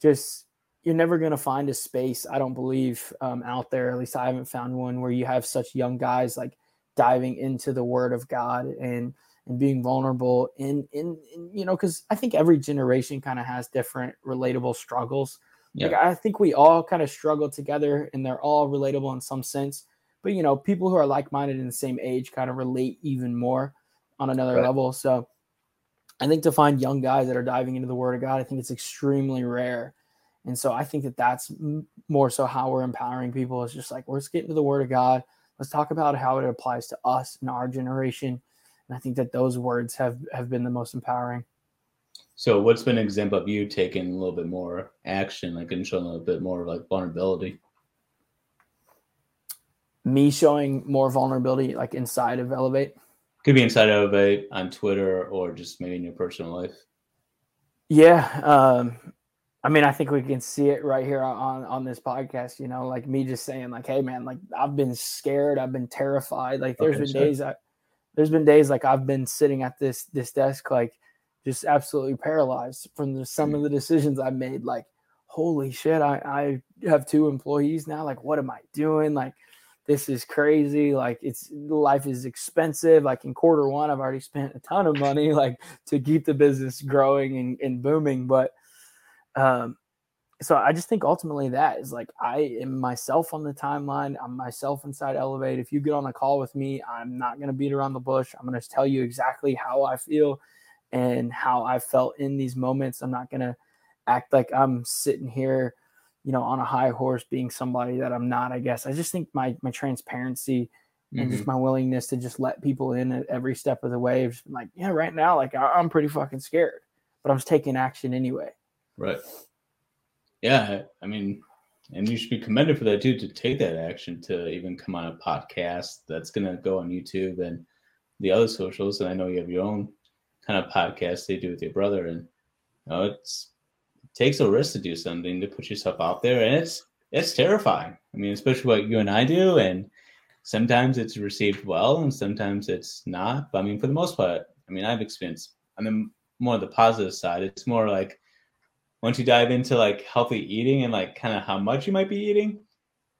just you're never going to find a space i don't believe um, out there at least i haven't found one where you have such young guys like diving into the word of god and and being vulnerable And and, in you know because i think every generation kind of has different relatable struggles yeah. like i think we all kind of struggle together and they're all relatable in some sense but you know people who are like-minded in the same age kind of relate even more on another right. level so i think to find young guys that are diving into the word of god i think it's extremely rare and so I think that that's more so how we're empowering people is just like, let's get into the word of God. Let's talk about how it applies to us in our generation. And I think that those words have, have been the most empowering. So what's been an example of you taking a little bit more action, like and showing a little bit more like vulnerability? Me showing more vulnerability like inside of Elevate. Could be inside of Elevate on Twitter or just maybe in your personal life. Yeah. Um, I mean, I think we can see it right here on on this podcast. You know, like me just saying, like, "Hey, man, like I've been scared, I've been terrified. Like, there's okay, been sure. days I, there's been days like I've been sitting at this this desk, like just absolutely paralyzed from the, some mm. of the decisions I made. Like, holy shit, I I have two employees now. Like, what am I doing? Like, this is crazy. Like, it's life is expensive. Like in quarter one, I've already spent a ton of money <laughs> like to keep the business growing and, and booming, but um, so I just think ultimately that is like I am myself on the timeline. I'm myself inside Elevate. If you get on a call with me, I'm not going to beat around the bush. I'm going to tell you exactly how I feel and how I felt in these moments. I'm not going to act like I'm sitting here, you know, on a high horse being somebody that I'm not, I guess. I just think my my transparency mm-hmm. and just mm-hmm. my willingness to just let people in at every step of the way. Just like, yeah, right now, like I, I'm pretty fucking scared, but I'm just taking action anyway. Right. Yeah, I mean, and you should be commended for that too to take that action to even come on a podcast that's going to go on YouTube and the other socials. And I know you have your own kind of podcast they do with your brother, and you know, it's it takes a risk to do something to put yourself out there, and it's it's terrifying. I mean, especially what you and I do, and sometimes it's received well, and sometimes it's not. But I mean, for the most part, I mean, I've experienced. I mean, more the positive side. It's more like once you dive into like healthy eating and like kind of how much you might be eating,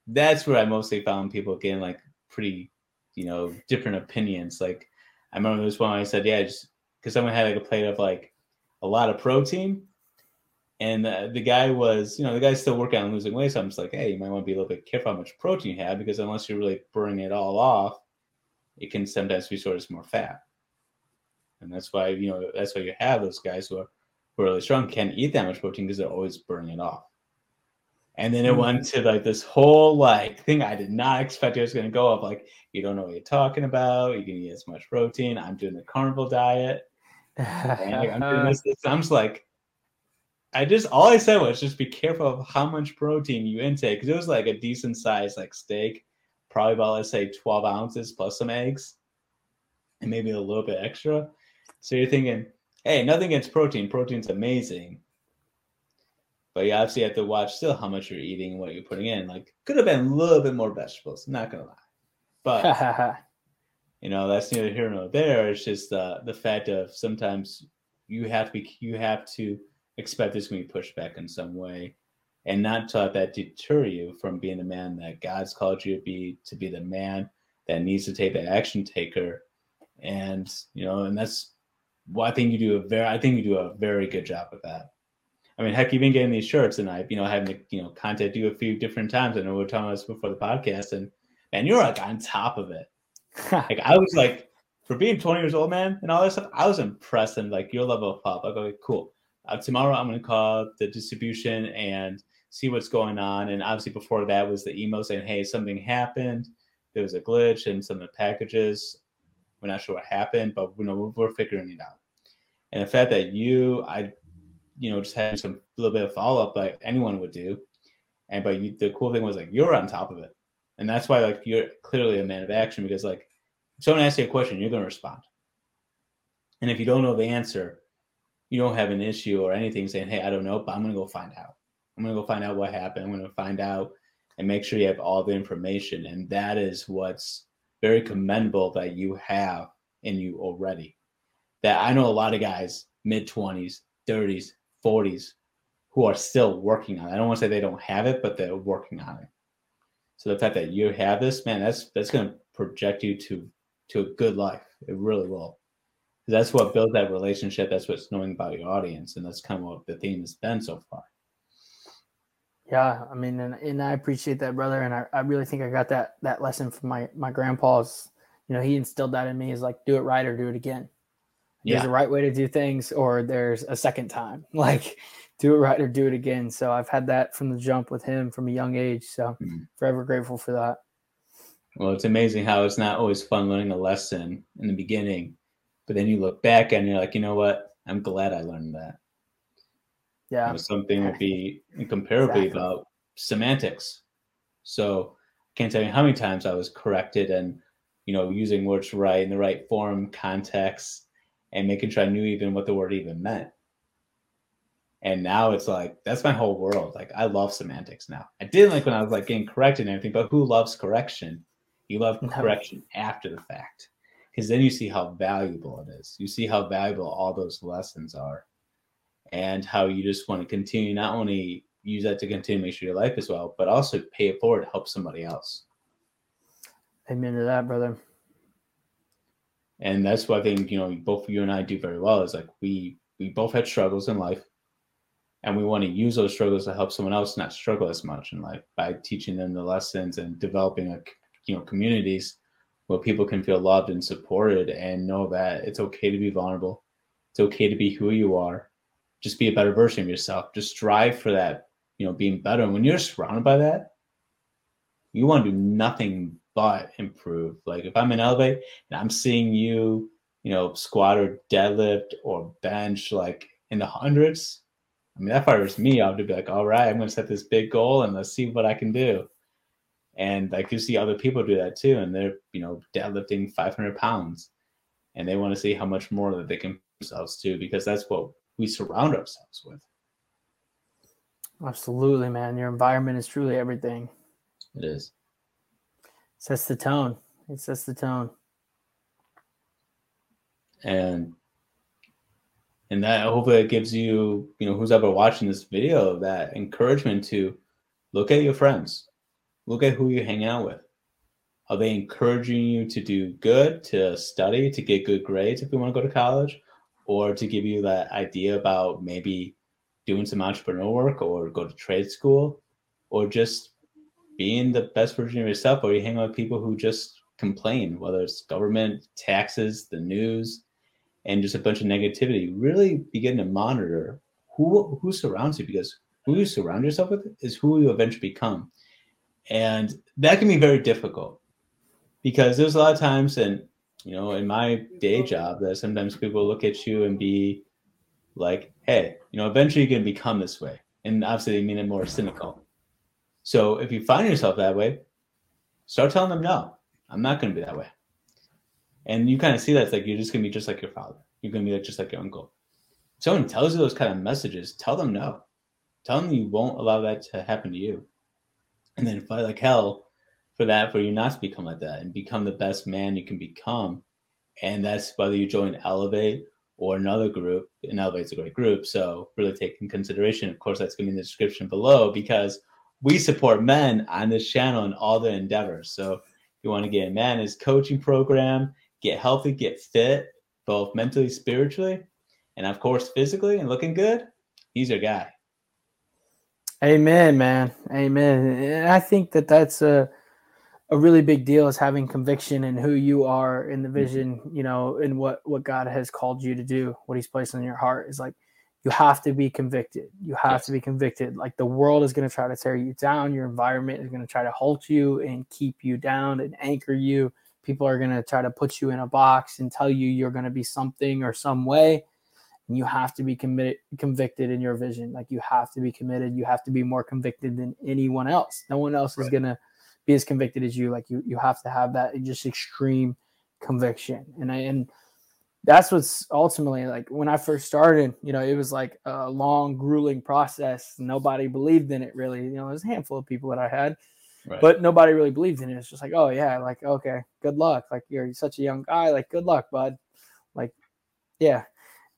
that's where I mostly found people getting like pretty, you know, different opinions. Like I remember this one I said, yeah, just because someone had like a plate of like a lot of protein. And uh, the guy was, you know, the guy's still working on losing weight. So I'm just like, hey, you might want to be a little bit careful how much protein you have because unless you're really burning it all off, it can sometimes be sort of more fat. And that's why, you know, that's why you have those guys who are really strong can't eat that much protein because they're always burning it off. And then it mm-hmm. went to like this whole like thing I did not expect it was going to go up. Like you don't know what you're talking about. You can eat as much protein. I'm doing the carnivore diet. and, like, I'm doing <laughs> this, this. I'm just like, I just all I said was just be careful of how much protein you intake because it was like a decent size like steak, probably about let's say 12 ounces plus some eggs, and maybe a little bit extra. So you're thinking, hey, nothing against protein. Protein's amazing. But you obviously have to watch still how much you're eating and what you're putting in. Like, could have been a little bit more vegetables, not gonna lie. But <laughs> you know, that's neither here nor there. It's just uh, the fact of sometimes you have to be you have to expect this going to be pushed back in some way and not to let that deter you from being the man that God's called you to be, to be the man that needs to take the action taker. And, you know, and that's well, I think you do a very, I think you do a very good job with that. I mean, heck, you've been getting these shirts and I, you know, having to, you know, contact you a few different times. I know we are talking about this before the podcast and, and you're like on top of it. <laughs> like I was like, for being 20 years old, man, and all that stuff, I was impressed and like your level of pop. Like, okay, cool. Uh, tomorrow I'm going to call the distribution and see what's going on. And obviously, before that was the email saying, "Hey, something happened. There was a glitch in some of the packages. We're not sure what happened, but you know we're figuring it out." And the fact that you, I, you know, just had some little bit of follow up like anyone would do, and but you, the cool thing was like you're on top of it, and that's why like you're clearly a man of action because like if someone asks you a question, you're going to respond. And if you don't know the answer, you don't have an issue or anything saying, "Hey, I don't know, but I'm going to go find out." I'm going to go find out what happened. I'm going to find out and make sure you have all the information. And that is what's very commendable that you have in you already. That I know a lot of guys, mid 20s, 30s, 40s, who are still working on it. I don't want to say they don't have it, but they're working on it. So the fact that you have this, man, that's that's going to project you to to a good life. It really will. That's what builds that relationship. That's what's knowing about your audience, and that's kind of what the theme has been so far. Yeah, I mean, and, and I appreciate that, brother. And I, I really think I got that that lesson from my my grandpa's. You know, he instilled that in me is like do it right or do it again. Yeah. There's a right way to do things, or there's a second time. <laughs> Like do it right or do it again. So I've had that from the jump with him from a young age. So mm-hmm. forever grateful for that. Well, it's amazing how it's not always fun learning a lesson in the beginning, but then you look back and you're like, you know what? I'm glad I learned that. Yeah. You know, something would be incomparably exactly. about semantics. So I can't tell you how many times I was corrected and, you know, using words right in the right form, context, and making sure I knew even what the word even meant. And now it's like that's my whole world. Like I love semantics now. I didn't like when I was like getting corrected and everything, but who loves correction? You love correction after the fact. Because then you see how valuable it is. You see how valuable all those lessons are and how you just want to continue not only use that to continue to make sure your life is well, but also pay it forward to help somebody else. Amen to that, brother. And that's why I think, you know, both you and I do very well is like we we both had struggles in life and we want to use those struggles to help someone else not struggle as much in life by teaching them the lessons and developing a you know communities where people can feel loved and supported and know that it's okay to be vulnerable it's okay to be who you are just be a better version of yourself. Just strive for that, you know, being better. And when you're surrounded by that, you want to do nothing but improve. Like if I'm in Elevate and I'm seeing you, you know, squat or deadlift or bench like in the hundreds, I mean, that fires me up to be like, all right, I'm going to set this big goal and let's see what I can do. And like you see other people do that too, and they're you know deadlifting 500 pounds, and they want to see how much more that they can themselves to because that's what we surround ourselves with. Absolutely, man. Your environment is truly everything. It is. It sets the tone. It sets the tone. And and that hopefully it gives you, you know, who's ever watching this video, that encouragement to look at your friends, look at who you hang out with. Are they encouraging you to do good, to study, to get good grades if you want to go to college? Or to give you that idea about maybe doing some entrepreneur work or go to trade school or just being the best version of yourself or you hang out with people who just complain whether it's government taxes the news and just a bunch of negativity. Really begin to monitor who who surrounds you because who you surround yourself with is who you eventually become. And that can be very difficult because there's a lot of times and you know, in my day job, that sometimes people look at you and be like, hey, you know, eventually you're going to become this way. And obviously, they mean it more cynical. So if you find yourself that way, start telling them, no, I'm not going to be that way. And you kind of see that it's like you're just going to be just like your father. You're going to be like, just like your uncle. If someone tells you those kind of messages, tell them no. Tell them you won't allow that to happen to you. And then fight like hell for that for you not to become like that and become the best man you can become and that's whether you join elevate or another group, and Elevate's a great group. So really take in consideration. Of course, that's going to be in the description below because we support men on this channel in all their endeavors. So you want to get a man coaching program, get healthy, get fit, both mentally, spiritually, and of course physically and looking good, he's your guy. Amen, man. Amen. And I think that that's a a really big deal is having conviction in who you are in the mm-hmm. vision, you know, in what what God has called you to do, what He's placed in your heart is like you have to be convicted. You have yes. to be convicted. Like the world is going to try to tear you down. Your environment is going to try to halt you and keep you down and anchor you. People are going to try to put you in a box and tell you you're going to be something or some way. And you have to be committed, convicted in your vision. Like you have to be committed. You have to be more convicted than anyone else. No one else right. is going to be as convicted as you. Like you, you have to have that just extreme conviction. And I, and that's what's ultimately like when I first started, you know, it was like a long, grueling process. Nobody believed in it really. You know, there's a handful of people that I had, right. but nobody really believed in it. It's just like, oh yeah, like okay, good luck. Like you're such a young guy, like good luck, bud. Like, yeah.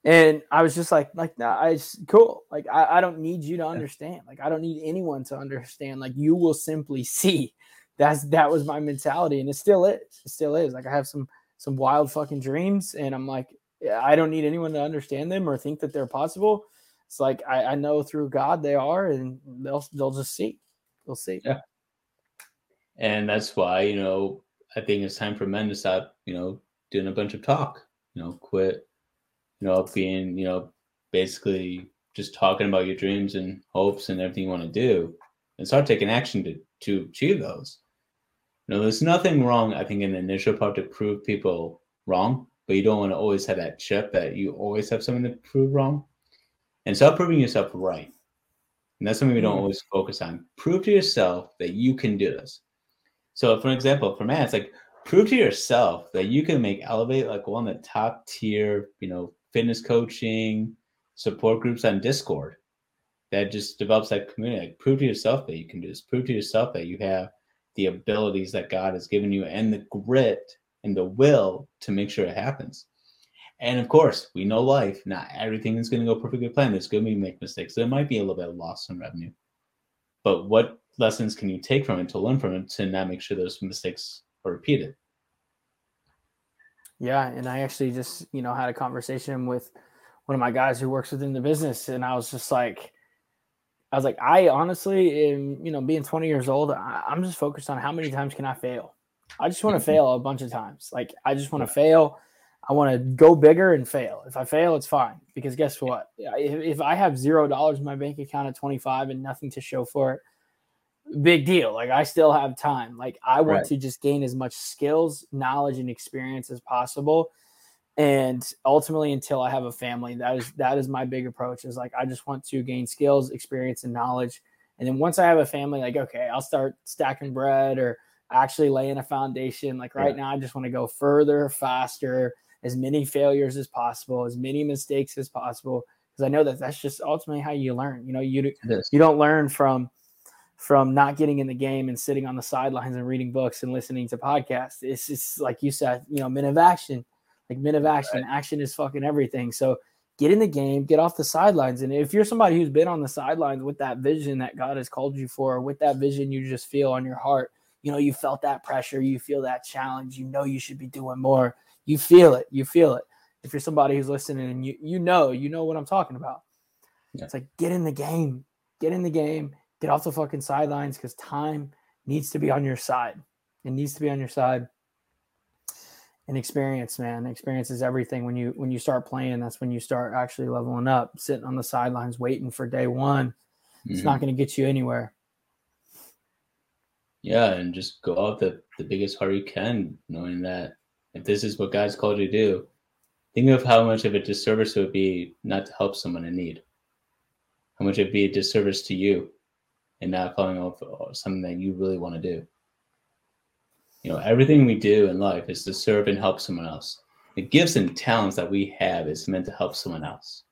And I was just like, like, nah, I just cool. Like, I, I don't need you to understand. Like, I don't need anyone to understand. Like, you will simply <laughs> see. That's that was my mentality, and it still is. It still is. Like, I have some some wild fucking dreams, and I'm like, I don't need anyone to understand them or think that they're possible. It's like I, I know through God they are, and they'll they'll just see. They'll see. Yeah. And that's why you know I think it's time for men to stop you know doing a bunch of talk. You know, quit. You know, being you know basically just talking about your dreams and hopes and everything you want to do, and start taking action to to achieve those. No, there's nothing wrong, I think, in the initial part to prove people wrong, but you don't want to always have that chip that you always have something to prove wrong. And start proving yourself right. And that's something we don't mm. always focus on. Prove to yourself that you can do this. So, for example, for me, it's like prove to yourself that you can make Elevate like one of the top tier, you know, fitness coaching support groups on Discord that just develops that community. Like prove to yourself that you can do this. Prove to yourself that you have the abilities that God has given you and the grit and the will to make sure it happens. And of course, we know life, not everything is going to go perfectly planned. There's going to be make mistakes. There might be a little bit of loss in revenue. But what lessons can you take from it to learn from it to not make sure those mistakes are repeated? Yeah, and I actually just, you know, had a conversation with one of my guys who works within the business and I was just like, I was like, I honestly, am, you know, being 20 years old, I, am just focused on how many times can I fail. I just want to <laughs> fail a bunch of times. Like, I just want to fail. I want to go bigger and fail. If I fail, it's fine because guess what? If, if I have zero dollars in my bank account at 25 and nothing to show for it, big deal. Like, I still have time. Like, I want right. to just gain as much skills, knowledge, and experience as possible and ultimately until i have a family that is that is my big approach is like i just want to gain skills experience and knowledge. And then once i have a family like okay i'll start stacking bread or actually laying a foundation. Like right yeah. now i just want to go further faster as many failures as possible as many mistakes as possible because i know that that's just ultimately how you learn. You know you you don't learn from from not getting in the game and sitting on the sidelines and reading books and listening to podcasts. It's just like you said you know men of action like men of action, right. action is fucking everything. So get in the game, get off the sidelines. And if you're somebody who's been on the sidelines with that vision that God has called you for, with that vision you just feel on your heart, you know, you felt that pressure, you feel that challenge, you know you should be doing more. You feel it, you feel it. If you're somebody who's listening and you you know, you know what I'm talking about. Yeah. It's like get in the game, get in the game, get off the fucking sidelines because time needs to be on your side. It needs to be on your side and experience, man. Experience is everything. When you when you start playing, that's when you start actually leveling up. Sitting on the sidelines waiting for day one, mm-hmm. it's not mm-hmm. going to get you anywhere. Yeah, and just go out the, the biggest heart you can, knowing that if this is what God's called you to do, think of how much of a disservice it would be not to help someone in need. How much it'd be a disservice to you and not following up something that you really want to do. You know, everything we do in life is to serve and help someone else. The gifts and talents that we have is meant to help someone else.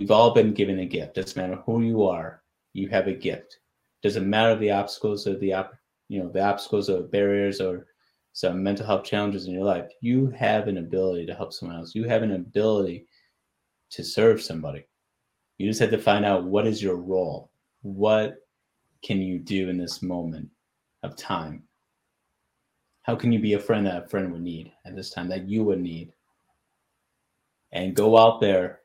We've all been given a gift. Doesn't matter who you are, you have a gift. Doesn't matter the obstacles or the op- you know the obstacles or barriers or some mental health challenges in your life, you have an ability to help someone else. You have an ability to serve somebody. You just have to find out what is your role. What can you do in this moment of time? How can you be a friend that a friend would need at this time that you would need? And go out there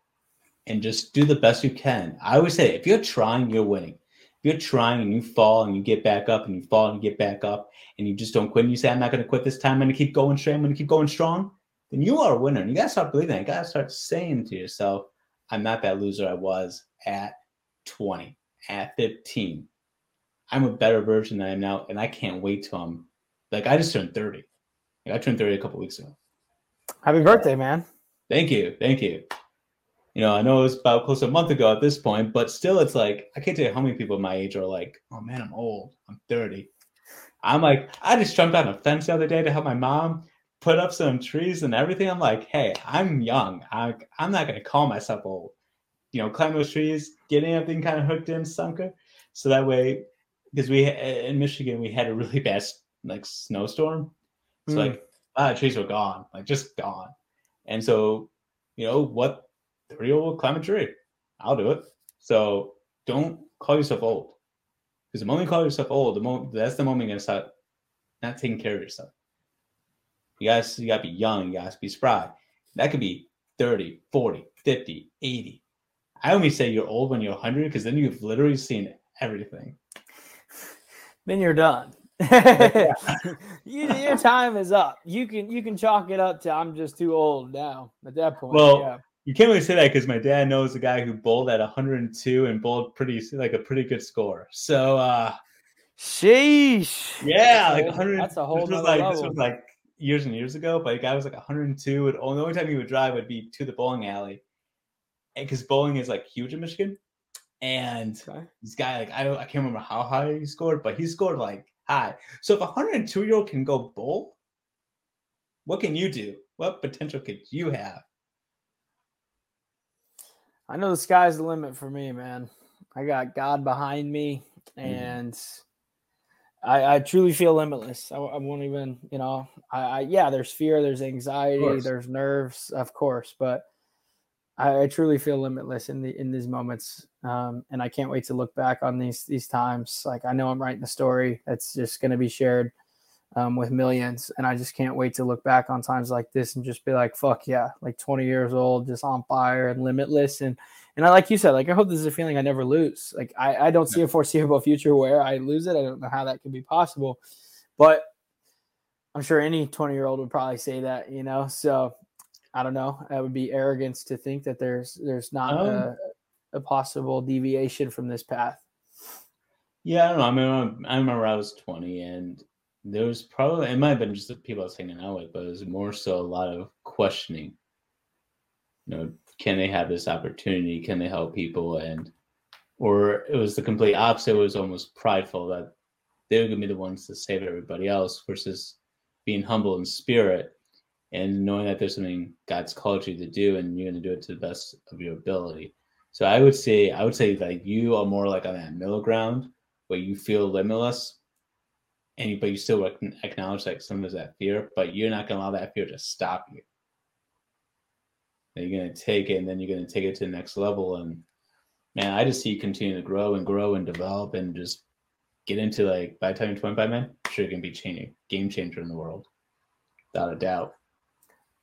and just do the best you can. I always say if you're trying, you're winning. If you're trying and you fall and you get back up and you fall and you get back up and you just don't quit and you say, I'm not going to quit this time, I'm going to keep going straight, I'm going to keep going strong, then you are a winner. And you got to start believing that. You got to start saying to yourself, I'm not that loser I was at 20, at 15. I'm a better version than I am now, and I can't wait till I'm like I just turned 30. Like, I turned 30 a couple weeks ago. Happy birthday, man. Thank you. Thank you. You know, I know it was about close to a month ago at this point, but still it's like I can't tell you how many people my age are like, oh man, I'm old. I'm 30. I'm like, I just jumped on a fence the other day to help my mom put up some trees and everything. I'm like, hey, I'm young. I, I'm not gonna call myself old. You know, climb those trees, getting everything kind of hooked in, sunker. So that way because we in Michigan we had a really bad like snowstorm. It's mm. like a lot trees were gone, like just gone. And so, you know, what old climb a tree? I'll do it. So don't call yourself old. Because the moment you call yourself old, the moment that's the moment you're gonna start not taking care of yourself. You guys you gotta be young, you gotta be spry. That could be 30, 40, 50, 80. I only say you're old when you're 100 because then you've literally seen everything then you're done. <laughs> you, your time is up. You can you can chalk it up to I'm just too old now. At that point, well, yeah. you can't really say that because my dad knows a guy who bowled at 102 and bowled pretty like a pretty good score. So, uh sheesh, yeah, like 100. That's a whole. This was like level. this was like years and years ago, but a guy was like 102. And the only time he would drive would be to the bowling alley, because bowling is like huge in Michigan. And okay. this guy, like, I, I can't remember how high he scored, but he scored like high. So if a 102 year old can go bowl, what can you do? What potential could you have? I know the sky's the limit for me, man. I got God behind me, mm-hmm. and mm. I, I, truly feel limitless. I, I, won't even, you know, I, I yeah, there's fear, there's anxiety, there's nerves, of course, but I, I, truly feel limitless in the in these moments, um, and I can't wait to look back on these these times. Like I know I'm writing a story that's just going to be shared um, with millions, and I just can't wait to look back on times like this and just be like, "Fuck yeah!" Like 20 years old, just on fire and limitless, and and I like you said, like I hope this is a feeling I never lose. Like I I don't see a foreseeable future where I lose it. I don't know how that could be possible, but I'm sure any 20 year old would probably say that, you know. So I don't know. That would be arrogance to think that there's there's not um, a, a, possible deviation from this path. Yeah, I don't know. I mean, I remember I was 20, and there was probably it might have been just the people I was hanging out with, but it was more so a lot of questioning. You know, can they have this opportunity? Can they help people? And or it was the complete opposite. It was almost prideful that they were gonna be the ones to save everybody else versus being humble in spirit and knowing that there's something God's called you to do and you're going to do it to the best of your ability. So I would say, I would say like you are more like on that middle ground where you feel limitless and you, but you still acknowledge like some of that fear, but you're not to allow that fear to stop you. You're to take it and then you're to take it to the next level. And man, I just see you continue to grow and grow and develop and just get into like by the time you're 25, man, sure you're going to be changing, game changer in the world. Without a doubt.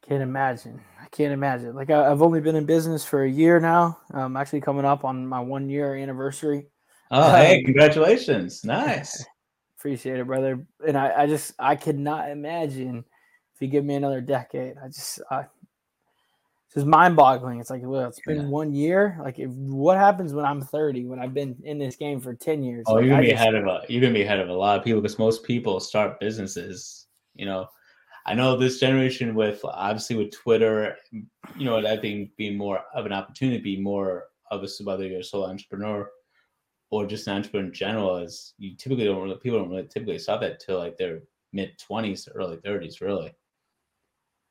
Can't imagine. I can't imagine. Like I, have only been in business for a year now. I'm actually coming up on my one year anniversary. Oh, hey, um, congratulations! Nice. <laughs> Appreciate it, brother. And I, I just, I could not imagine if you give me another decade. I just, I, it's just mind-boggling. It's like, well, it's been yeah. one year. Like, if what happens when I'm 30? When I've been in this game for 10 years? Oh, like, you're gonna I be just, ahead of a, you're gonna be ahead of a lot of people because most people start businesses, you know, I know this generation with obviously with Twitter, you know, I think being more of an opportunity, be more of a whether you're a solo entrepreneur or just an entrepreneur in general, is you typically don't really people don't really typically start that till like their mid twenties, early thirties, really.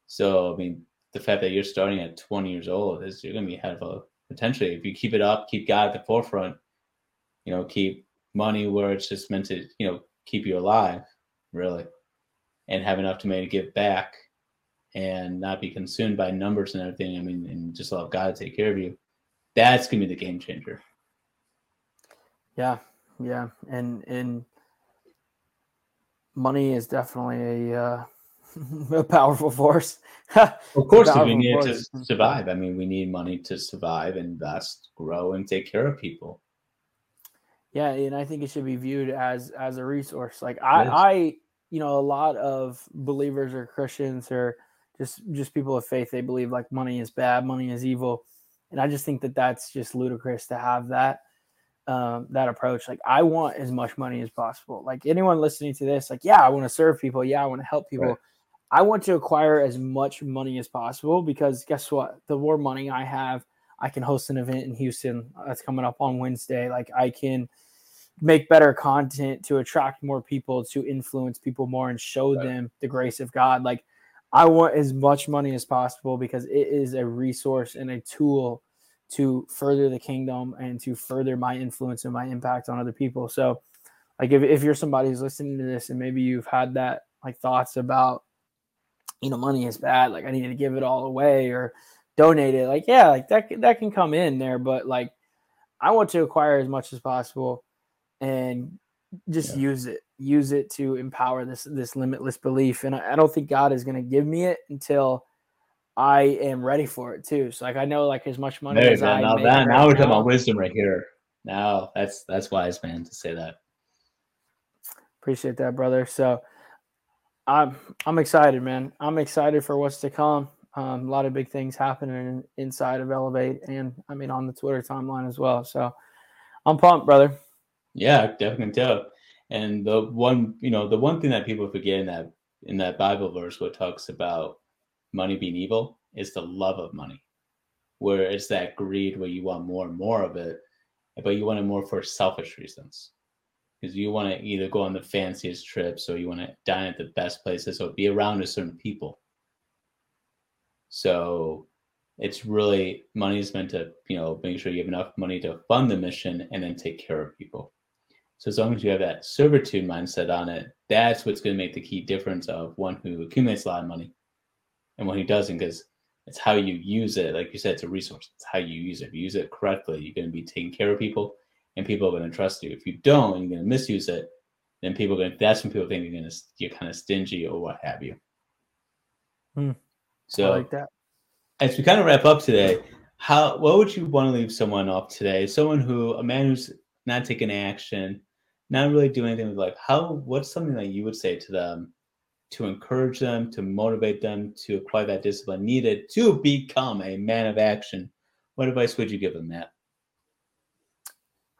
So I mean, the fact that you're starting at 20 years old is you're gonna be ahead of a potentially if you keep it up, keep God at the forefront, you know, keep money where it's just meant to, you know, keep you alive, really. And have enough to maybe give back and not be consumed by numbers and everything. I mean, and just allow God to take care of you. That's gonna be the game changer. Yeah, yeah, and and money is definitely a uh, <laughs> a powerful force. <laughs> of course, we need force. to survive. I mean, we need money to survive, invest, grow, and take care of people. Yeah, and I think it should be viewed as as a resource. Like I, I, you know, a lot of believers or Christians or just just people of faith, they believe like money is bad, money is evil, and I just think that that's just ludicrous to have that um, that approach. Like I want as much money as possible. Like anyone listening to this, like yeah, I want to serve people. Yeah, I want to help people. Right. I want to acquire as much money as possible because guess what? The more money I have, I can host an event in Houston that's coming up on Wednesday. Like I can make better content to attract more people, to influence people more and show right. them the grace of God. Like I want as much money as possible because it is a resource and a tool to further the kingdom and to further my influence and my impact on other people. So like if, if you're somebody who's listening to this and maybe you've had that like thoughts about you know, money is bad. Like I need to give it all away or donate it. Like, yeah, like that that can come in there, but like I want to acquire as much as possible and just yeah. use it. Use it to empower this this limitless belief. And I, I don't think God is going to give me it until I am ready for it too. So like I know like as much money as I now that, right now we're talking about wisdom right here. Now that's that's wise, man, to say that. Appreciate that, brother. So I'm I'm excited, man. I'm excited for what's to come. Um, a lot of big things happening inside of Elevate, and I mean on the Twitter timeline as well. So I'm pumped, brother. Yeah, definitely tell. And the one, you know, the one thing that people forget in that in that Bible verse, what talks about money being evil, is the love of money, where it's that greed where you want more and more of it, but you want it more for selfish reasons because you want to either go on the fanciest trips or you want to dine at the best places or be around a certain people. So it's really money is meant to, you know, make sure you have enough money to fund the mission and then take care of people. So as long as you have that servitude mindset on it, that's what's going to make the key difference of one who accumulates a lot of money and one who doesn't, because it's how you use it. Like you said, it's a resource. It's how you use it. If you use it correctly, you're going to be taking care of people and people are going to trust you. If you don't, and you're going to misuse it, then people are going. To, that's when people think you're going to you're kind of stingy or what have you. Hmm. So I like that. As we kind of wrap up today, how what would you want to leave someone off today? Someone who a man who's not taking action, not really doing anything with life. How what's something that you would say to them to encourage them, to motivate them, to acquire that discipline needed to become a man of action? What advice would you give them, Matt?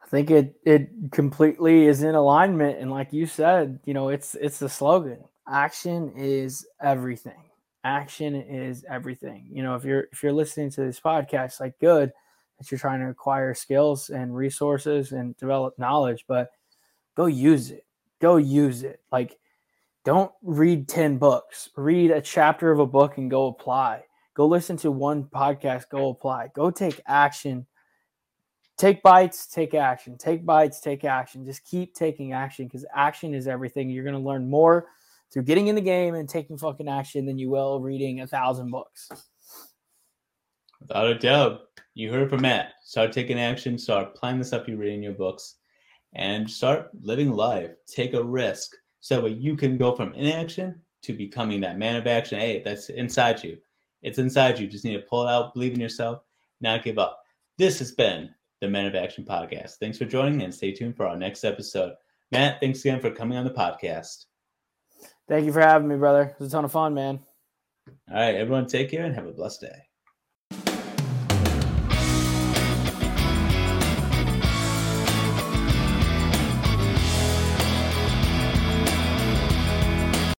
I think it it completely is in alignment. And like you said, you know, it's it's the slogan. Action is everything. Action is everything. You know, if you're if you're listening to this podcast, like good that you're trying to acquire skills and resources and develop knowledge, but go use it. Go use it. Like don't read 10 books. Read a chapter of a book and go apply. Go listen to one podcast, go apply. Go take action take bites, take action, take bites, take action. Just keep taking action because action is everything. You're going to learn more through getting in the game and taking fucking action than you will reading a thousand books. Without a doubt. You heard from Matt. Start taking action, start applying the stuff you read in your books, and start living life. Take a risk so that you can go from inaction to becoming that man of action. Hey, that's inside you. It's inside you. just need to pull it out, believe in yourself, not give up. This has been the Men of Action podcast. Thanks for joining and stay tuned for our next episode. Matt, thanks again for coming on the podcast. Thank you for having me, brother. It was a ton of fun, man. All right, everyone, take care and have a blessed day.